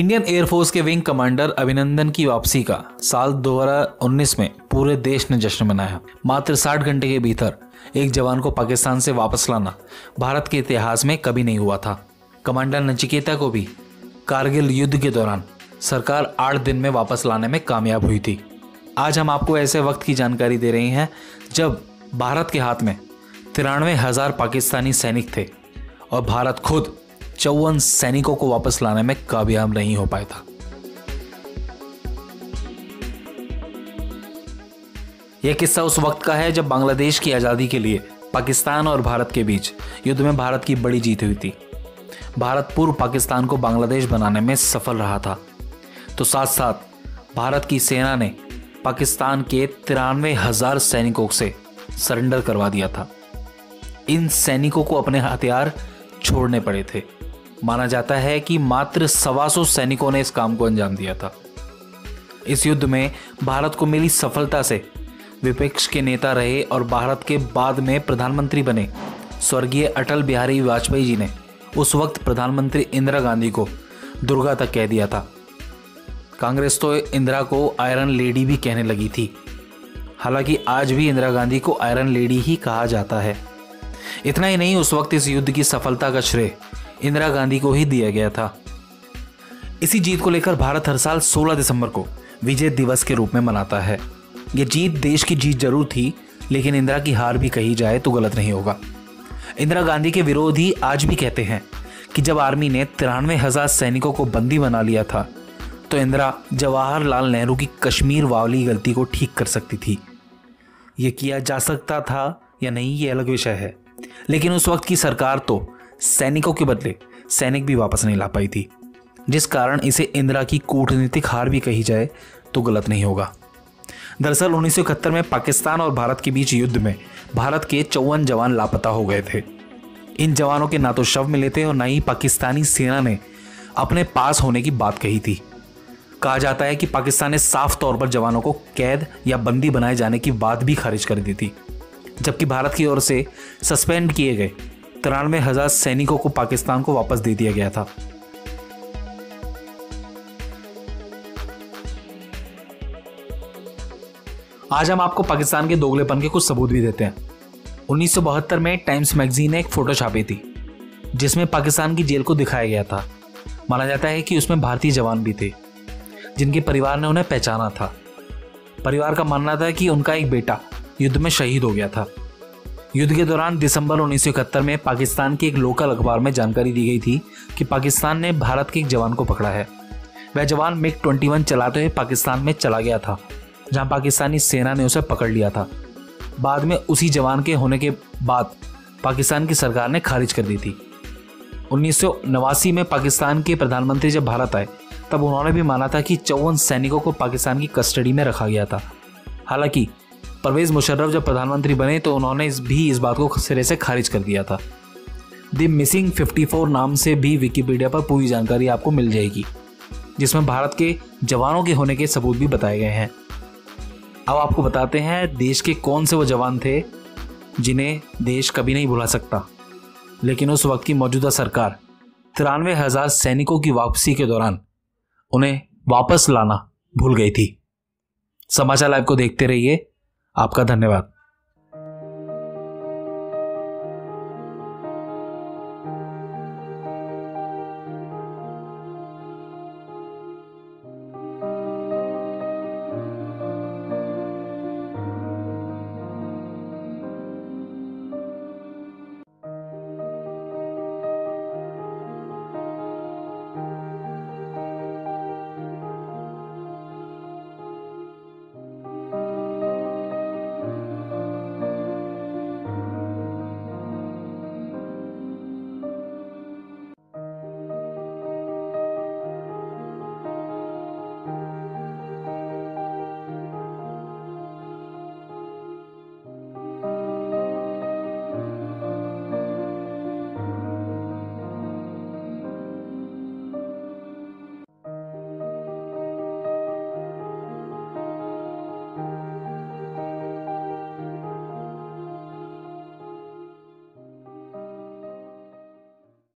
Indian air force के wing commander Abhinandan की वापसी का साल 2019 में पूरे देश ने जश्न मनाया। मात्र 60 घंटे के भीतर एक जवान को पाकिस्तान से वापस लाना भारत के इतिहास में कभी नहीं हुआ था। कमांडर नचिकेता को भी कारगिल युद्ध के दौरान सरकार आठ दिन में वापस लाने में कामयाब हुई थी। आज हम आपको ऐसे वक्त की जानकारी दे रहे हैं जब भारत के हाथ में तिरानवे हज़ार पाकिस्तानी सैनिक थे और भारत खुद चौवन सैनिकों को वापस लाने में कामयाब नहीं हो पाया था। यह किस्सा उस वक्त का है जब बांग्लादेश की आज़ादी के लिए पाकिस्तान और भारत के बीच युद्ध में भारत की बड़ी जीत हुई थी। भारत पूर्व पाकिस्तान को बांग्लादेश बनाने में सफल रहा था। तो साथ साथ भारत की सेना ने पाकिस्तान के तिरानवे हज़ार सैनिकों से सरेंडर करवा दिया था। इन सैनिकों को अपने हथियार छोड़ने पड़े थे। माना जाता है कि मात्र सवा सौ सैनिकों ने इस काम को अंजाम दिया था। इस युद्ध में भारत को मिली सफलता से विपक्ष के नेता रहे और भारत के बाद में प्रधानमंत्री बने। स्वर्गीय अटल बिहारी वाजपेयी जी ने उस वक्त प्रधानमंत्री इंदिरा गांधी को दुर्गा तक कह दिया था। कांग्रेस तो इंदिरा को आयरन लेडी भी कहने लगी थी। हालाँकि आज भी इंदिरा गांधी को आयरन लेडी ही कहा जाता है। इतना ही नहीं, उस वक्त इस युद्ध की सफलता का श्रेय इंदिरा गांधी को ही दिया गया था। इसी जीत को लेकर भारत हर साल 16 दिसंबर को विजय दिवस के रूप में मनाता है। ये जीत देश की जीत ज़रूर थी, लेकिन इंदिरा की हार भी कही जाए तो गलत नहीं होगा। इंदिरा गांधी के विरोधी आज भी कहते हैं कि जब आर्मी ने तिरानवे हज़ार सैनिकों को बंदी बना लिया था तो इंदिरा जवाहरलाल नेहरू की कश्मीर वाली गलती को ठीक कर सकती थी। ये किया जा सकता था या नहीं, ये अलग विषय है। लेकिन उस वक्त की सरकार तो सैनिकों के बदले सैनिक भी वापस नहीं ला पाई थी। जिस कारण इसे इंदिरा की कूटनीतिक हार भी कही जाए तो गलत नहीं होगा। दरअसल उन्नीस सौ इकहत्तर में पाकिस्तान और भारत के बीच युद्ध में भारत के चौवन जवान लापता हो गए थे। इन जवानों के ना तो शव मिले थे और ना ही पाकिस्तानी सेना ने अपने पास होने की बात कही थी। कहा जाता है कि पाकिस्तान ने साफ़ तौर पर जवानों को कैद या बंदी बनाए जाने की बात भी खारिज कर दी थी, जबकि भारत की ओर से सस्पेंड किए गए तिरानवे हज़ार सैनिकों को पाकिस्तान को वापस दे दिया गया था। आज हम आपको पाकिस्तान के दोगलेपन के कुछ सबूत भी देते हैं। उन्नीस सौ बहत्तर में टाइम्स मैगजीन ने एक फ़ोटो छापी थी, जिसमें पाकिस्तान की जेल को दिखाया गया था। माना जाता है कि उसमें भारतीय जवान भी थे, जिनके परिवार ने उन्हें पहचाना था। परिवार का मानना था कि उनका एक बेटा युद्ध में शहीद हो गया था। युद्ध के दौरान दिसंबर उन्नीस सौ इकहत्तर में पाकिस्तान के एक लोकल अखबार में जानकारी दी गई थी कि पाकिस्तान ने भारत के एक जवान को पकड़ा है। वह जवान मिग 21 चलाते हुए पाकिस्तान में चला गया था, जहाँ पाकिस्तानी सेना ने उसे पकड़ लिया था। बाद में उसी जवान के होने के बाद पाकिस्तान की सरकार ने खारिज कर दी थी। उन्नीस सौ नवासी में पाकिस्तान के प्रधानमंत्री जब भारत आए, तब उन्होंने भी माना था कि चौवन सैनिकों को पाकिस्तान की कस्टडी में रखा गया था। हालाँकि परवेज मुशर्रफ जब प्रधानमंत्री बने तो उन्होंने इस भी इस बात को सिरे से खारिज कर दिया था। द मिसिंग 54 नाम से भी विकीपीडिया पर पूरी जानकारी आपको मिल जाएगी, जिसमें भारत के जवानों के होने के सबूत भी बताए गए हैं। अब आपको बताते हैं देश के कौन से वो जवान थे, जिन्हें देश कभी नहीं भुला सकता। लेकिन उस वक्त की मौजूदा सरकार, तिरानवे हज़ार सैनिकों की वापसी के दौरान उन्हें वापस लाना भूल गई थी। समाचार लाइव को देखते रहिए आपका धन्यवाद।